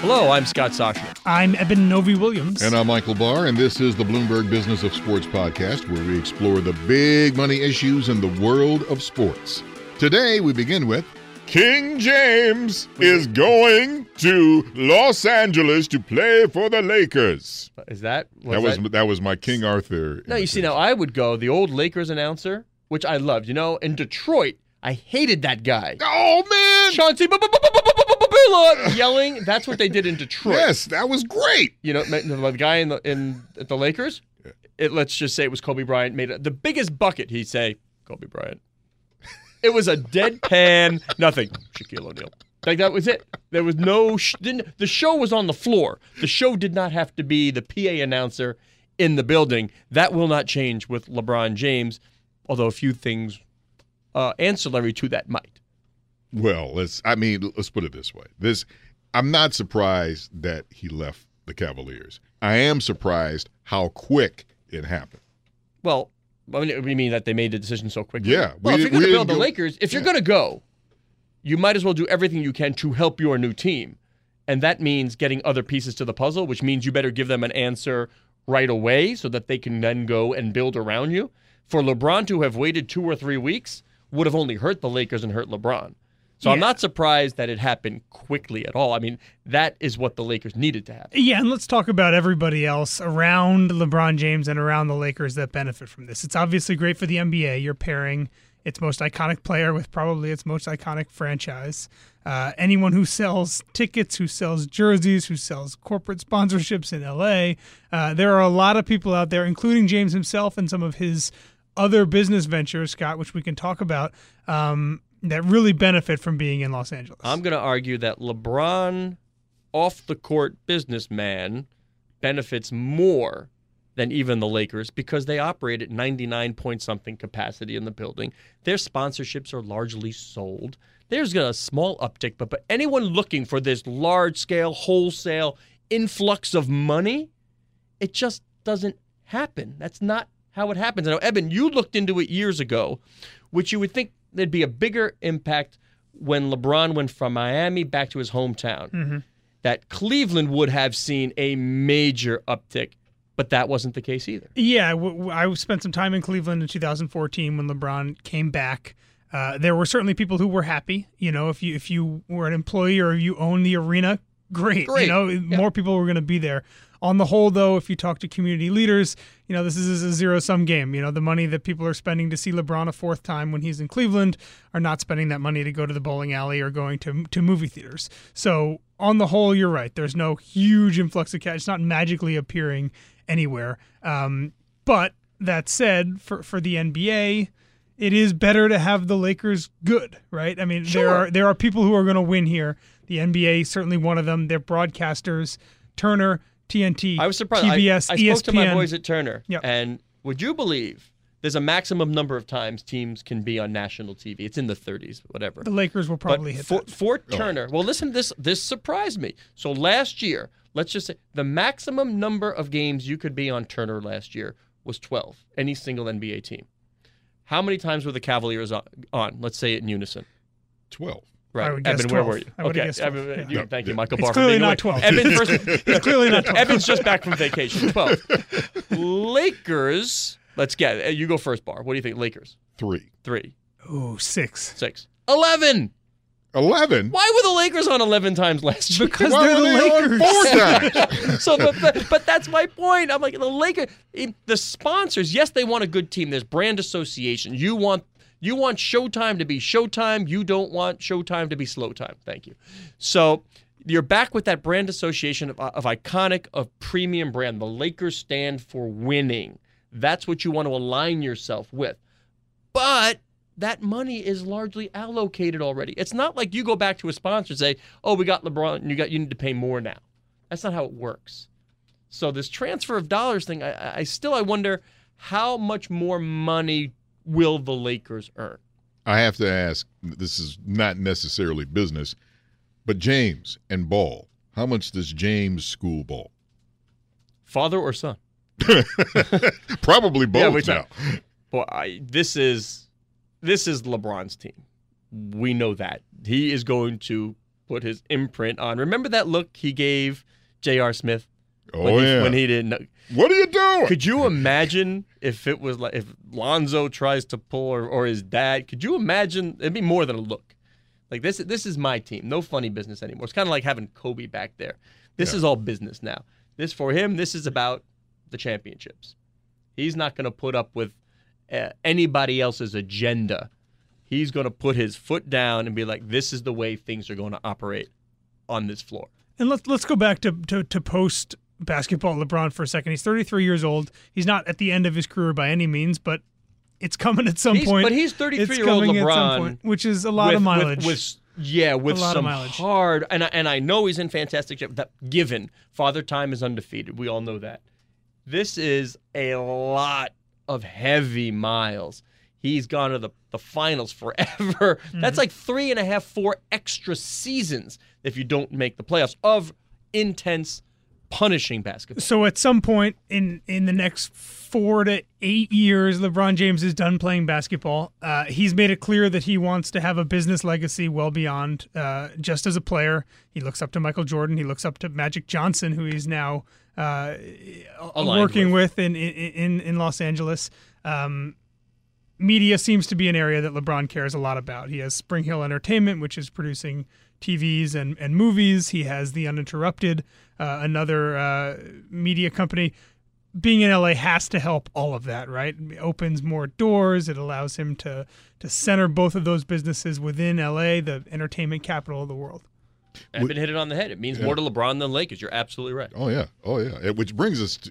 Hello, I'm Scott Soshnick. I'm Eben Novy Williams. And I'm Michael Barr, and this is the Bloomberg Business of Sports podcast, where we explore the big money issues in the world of sports. Today, we begin with King James is going to Los Angeles to play for the Lakers. Is that that was that, was my King Arthur? No, you see, now I would go the old Lakers announcer, which I loved. You know, in Detroit, I hated that guy. Oh man, Chauncey yelling. That's what they did in Detroit. Yes, that was great. You know, the guy in the in at the Lakers. It, let's just say it was Kobe Bryant made it, the biggest bucket. He'd say Kobe Bryant. It was a deadpan nothing. Shaquille O'Neal. Like that was it. There was no. Sh- the show was on the floor. The show did not have to be the PA announcer in the building. That will not change with LeBron James, although a few things uh, ancillary to that might. Well, let's. I mean, let's put it this way. This, I'm not surprised that he left the Cavaliers. I am surprised how quick it happened. Well, I mean, we mean that they made the decision so quickly. Yeah. Well, we, if you're going to build the go, Lakers, if you're going to go, you might as well do everything you can to help your new team, and that means getting other pieces to the puzzle, which means you better give them an answer right away so that they can then go and build around you. For LeBron to have waited two or three weeks would have only hurt the Lakers and hurt LeBron. So yeah. I'm not surprised that it happened quickly at all. I mean, that is what the Lakers needed to happen. Yeah, and let's talk about everybody else around LeBron James and around the Lakers that benefit from this. It's obviously great for the NBA. You're pairing its most iconic player with probably its most iconic franchise. Uh, anyone who sells tickets, who sells jerseys, who sells corporate sponsorships in LA, uh, there are a lot of people out there, including James himself and some of his other business ventures, Scott, which we can talk about, um, that really benefit from being in Los Angeles. I'm going to argue that LeBron, off the court businessman, benefits more than even the Lakers because they operate at 99 point something capacity in the building. Their sponsorships are largely sold. There's a small uptick, but, but anyone looking for this large scale, wholesale influx of money, it just doesn't happen. That's not how it happens. Now, Eben, you looked into it years ago, which you would think there'd be a bigger impact when LeBron went from Miami back to his hometown. Mm-hmm. That Cleveland would have seen a major uptick, but that wasn't the case either. Yeah, I spent some time in Cleveland in 2014 when LeBron came back. Uh, there were certainly people who were happy. You know, if you if you were an employee or you own the arena, great. great. You know, yeah. more people were going to be there. On the whole, though, if you talk to community leaders, you know, this is a zero sum game. You know, the money that people are spending to see LeBron a fourth time when he's in Cleveland are not spending that money to go to the bowling alley or going to, to movie theaters. So, on the whole, you're right. There's no huge influx of cash. It's not magically appearing anywhere. Um, but that said, for, for the NBA, it is better to have the Lakers good, right? I mean, sure. there are there are people who are going to win here. The NBA certainly one of them. They're broadcasters. Turner TNT. I was surprised. TBS, I, I ESPN. spoke to my boys at Turner, yep. and would you believe there's a maximum number of times teams can be on national TV? It's in the 30s, whatever. The Lakers will probably but hit for, that. For Turner, well, listen, this this surprised me. So last year, let's just say the maximum number of games you could be on Turner last year was 12. Any single NBA team. How many times were the Cavaliers on? Let's say it in unison. 12. Right. I would guess Eben, 12. where were you? I would okay. guess Eben, yeah. you, thank you, Michael it's Barr. clearly not away. 12. Eben first, it's clearly not 12. Eben's just back from vacation. 12. Lakers, let's get it. You go first, Barr. What do you think? Lakers? Three. Three. Ooh, six. Six. 11. 11. Why were the Lakers on 11 times last year? Because they're the Lakers. Four times. so, but, but, but, that's my point. I'm like the Lakers. The sponsors, yes, they want a good team. There's brand association. You want you want Showtime to be Showtime. You don't want Showtime to be Slow Time. Thank you. So you're back with that brand association of, of iconic, of premium brand. The Lakers stand for winning. That's what you want to align yourself with. But that money is largely allocated already. It's not like you go back to a sponsor and say, "Oh, we got LeBron, you got you need to pay more now." That's not how it works. So this transfer of dollars thing, I, I still I wonder how much more money will the Lakers earn. I have to ask. This is not necessarily business, but James and Ball. How much does James school ball? Father or son? Probably both Yeah, now. Well, I, this is this is LeBron's team. We know that he is going to put his imprint on. Remember that look he gave J.R. Smith Oh when, he, yeah. when he didn't. what are you doing? Could you imagine if it was like if Lonzo tries to pull or, or his dad? Could you imagine? It'd be more than a look. Like this, this is my team. No funny business anymore. It's kind of like having Kobe back there. This Yeah. is all business now. This for him. This is about the championships. He's not going to put up with uh, anybody else's agenda. He's going to put his foot down and be like, "This is the way things are going to operate on this floor." And let's let's go back to to, to post basketball LeBron for a second. He's 33 years old. He's not at the end of his career by any means, but it's coming at some He's- point. but he's 33-year-old coming at some LeBron point, which is a lot of with- mileage. With, with, yeah, with some hard, and I, and I know he's in fantastic shape. That given Father Time is undefeated, we all know that. This is a lot of heavy miles. He's gone to the, the finals forever. That's mm-hmm. like three and a half, four extra seasons if you don't make the playoffs of intense, punishing basketball. so at some point in in the next four to eight years, LeBron James is done playing basketball. Uh, he's made it clear that he wants to have a business legacy well beyond uh, just as a player. He looks up to Michael Jordan. He looks up to Magic Johnson, who he's now uh, working with, in, in in in Los Angeles. Um, media seems to be an area that LeBron cares a lot about. He has SpringHill Entertainment, which is producing TVs and, and movies. He has The Uninterrupted, uh, another uh, media company. Being in LA has to help all of that, right? It opens more doors. It allows him to to center both of those businesses within LA, the entertainment capital of the world. Eben hit it on the head. It means more to LeBron than Lakers. You're absolutely right. Oh yeah. Oh yeah. Eh, Which brings us to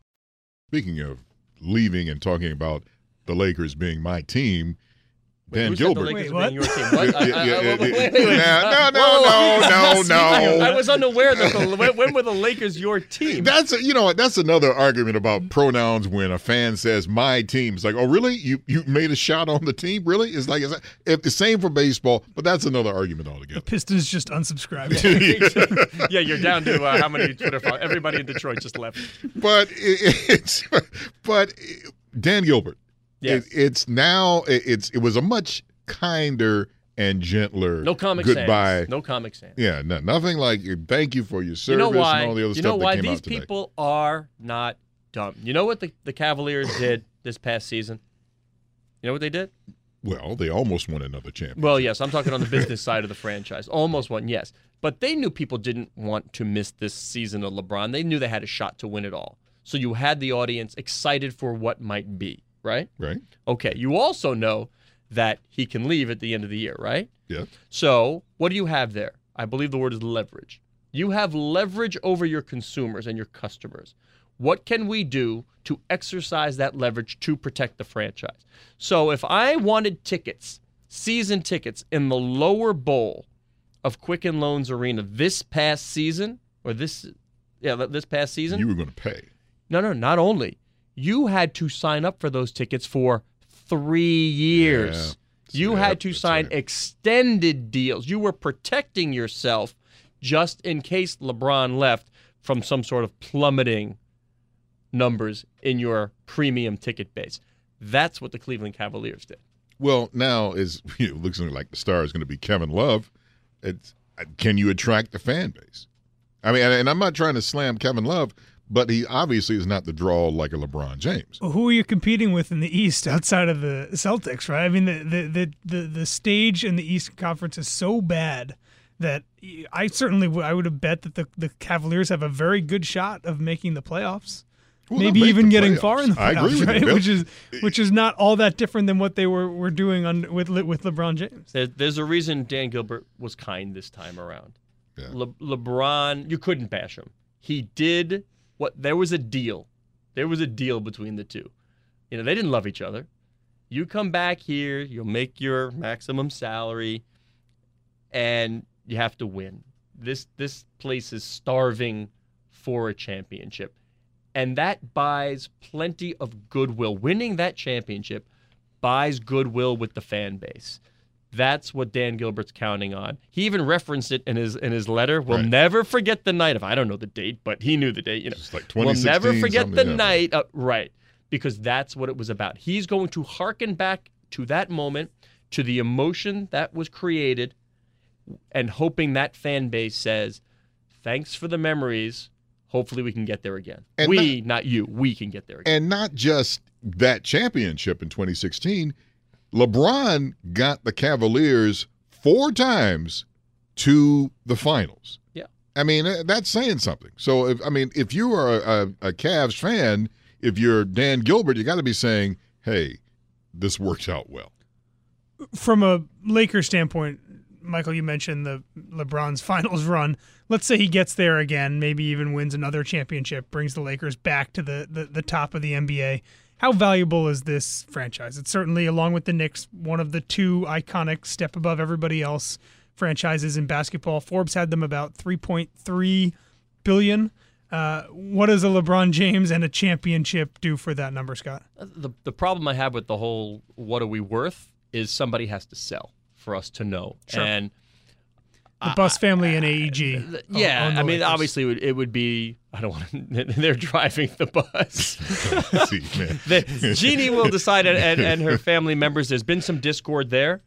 speaking of leaving and talking about the Lakers being my team. Dan Gilbert. The Wait, what? your team? What? I- I- I- wait, wait, wait, wait. Nah, no, Whoa, whoa, no, no, no, I was unaware that the when, when were the Lakers your team? That's you know what, that's another argument about pronouns when a fan says my team. It's like, oh really? You you made a shot on the team? Really? It's like it's, if the same for baseball, but that's another argument altogether. Pistons just unsubscribed. yeah, you're down to uh, how many Twitter followers? Everybody in Detroit just left. but it, it's but Dan Gilbert. Yes. It, it's now it, it's it was a much kinder and gentler No comic goodbye. sans. No comic sans. Yeah, no, nothing like thank you for your You service know why? and all the other stuff you stuff know why that came these out today. people are not dumb. You know what the, the Cavaliers did this past season? You know what they did? well, they almost won another championship. Well, yes, I'm talking on the business side of the franchise. Almost won, yes. But they knew people didn't want to miss this season of LeBron. They knew they had a shot to win it all. So you had the audience excited for what might be, right? right? Okay. You also know that he can leave at the end of the year, right? Yeah. So what do you have there? I believe the word is leverage. You have leverage over your consumers and your customers. What can we do to exercise that leverage to protect the franchise? So if I wanted tickets, season tickets in the lower bowl of Quicken Loans Arena this past season, or this, yeah, this past season, You were going to pay. no, no, not only. You had to sign up for those tickets for three years. You Yeah, had to sign right. extended deals. You were protecting yourself just in case LeBron left from some sort of plummeting numbers in your premium ticket base. That's what the Cleveland Cavaliers did. Well, now is it looks like the star is going to be Kevin Love. It's uh, can you attract the fan base? I mean, and I'm not trying to slam Kevin Love, but he obviously is not the draw like a LeBron James. Who are you competing with in the East outside of the Celtics, right? I mean, the the the the, the stage in the East Conference is so bad that I certainly w- I would have bet that the, the Cavaliers have a very good shot of making the playoffs. Well, Maybe even getting playoffs. far in the I agree playoffs, with right? you, which is which is not all that different than what they were, were doing on with with LeBron James. There, there's a reason Dan Gilbert was kind this time around. Yeah. Le- LeBron, you couldn't bash him. He did what there was a deal. There was a deal between the two. You know, they didn't love each other. You come back here, you'll make your maximum salary, and you have to win. This this place is starving for a championship. And that buys plenty of goodwill. Winning that championship buys goodwill with the fan base. That's what Dan Gilbert's counting on. He even referenced it in his in his letter. We'll Right. never forget the night of I don't know the date, but he knew the date. You know, It's like we'll never forget the night. Uh, right, because that's what it was about. He's going to hearken back to that moment, to the emotion that was created, and hoping that fan base says, "Thanks for the memories. Hopefully, we can get there again. And we, not you. We can get there again." And not just that championship in 2016. LeBron got the Cavaliers four times to the finals. Yeah. I mean, that's saying something. So, if, I mean, if you are a, a, a Cavs fan, if you're Dan Gilbert, you got to be saying, hey, this worked out well. From a Lakers standpoint, Michael, you mentioned the LeBron's finals run. Let's say he gets there again, maybe even wins another championship, brings the Lakers back to the, the, the top of the NBA. How valuable is this franchise? It's certainly, along with the Knicks, one of the two iconic step above everybody else franchises in basketball. Forbes had them about 3.3 billion. Uh, what does a LeBron James and a championship do for that number, Scott? the the problem I have with the whole "what are we worth" is somebody has to sell for us to know. Sure. And The Buss family and AEG. th- own- yeah, own the I mean, Lakers. obviously, it would, it would be. I don't want to. They're driving the bus. See, man. the, Jeanie will decide, and, and, and her family members. There's been some discord there.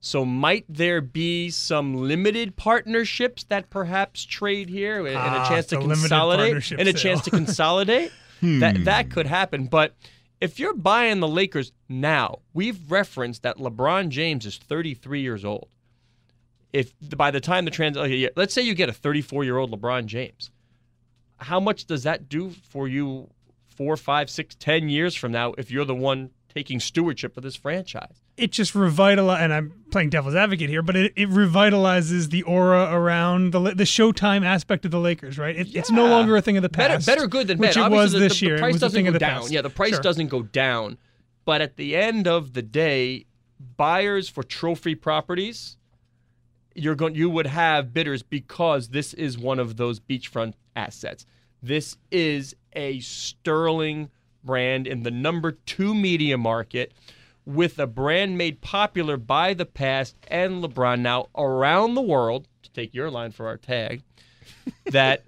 So might there be some limited partnerships that perhaps trade here and, and Ah, a chance to consolidate and a sale. chance to consolidate? That that could happen. But if you're buying the Lakers now, we've referenced that LeBron James is 33 years old. If by the time the trans, okay, let's say you get a 34 year old LeBron James, how much does that do for you four, five, six, ten years from now if you're the one taking stewardship of this franchise? it just revitalizes, and I'm playing devil's advocate here, but it, it revitalizes the aura around the the Showtime aspect of the Lakers, right? It, It's no longer a thing of the past. better better good than which bad. it Obviously, was the, this the, year. The It price was doesn't go down. past. Yeah, the price Sure. doesn't go down. But at the end of the day, buyers for trophy properties, you're going you would have bidders because this is one of those beachfront assets. This is a sterling brand in the number 2 media market with a brand made popular by the past and LeBron now around the world to take your line for our tag that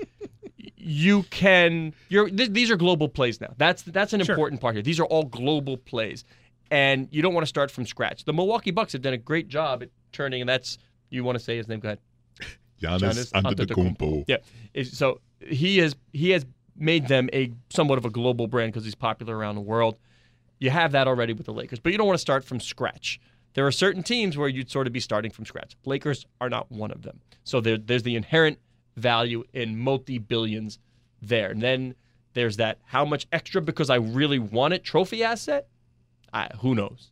you can you're th- these are global plays now. That's that's an Sure. important part here. These are all global plays. And you don't want to start from scratch. The Milwaukee Bucks have done a great job at turning and that's you want to say his name go ahead. Giannis Giannis Antetokounmpo. Yeah. So he has he has made them a somewhat of a global brand because he's popular around the world. You have that already with the Lakers, but you don't want to start from scratch. There are certain teams where you'd sort of be starting from scratch. Lakers are not one of them. So there, there's the inherent value in multi billions there. And then there's that how much extra because I really want it trophy asset. I, who knows?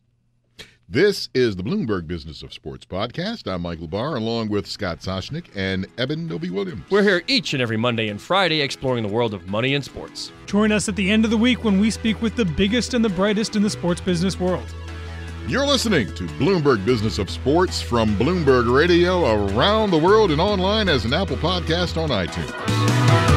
This is the Bloomberg Business of Sports podcast. I'm Michael Barr, along with Scott Soshnick and Eben Novy Williams. We're here each and every Monday and Friday exploring the world of money and sports. Join us at the end of the week when we speak with the biggest and the brightest in the sports business world. You're listening to Bloomberg Business of Sports from Bloomberg Radio around the world and online as an Apple podcast on iTunes.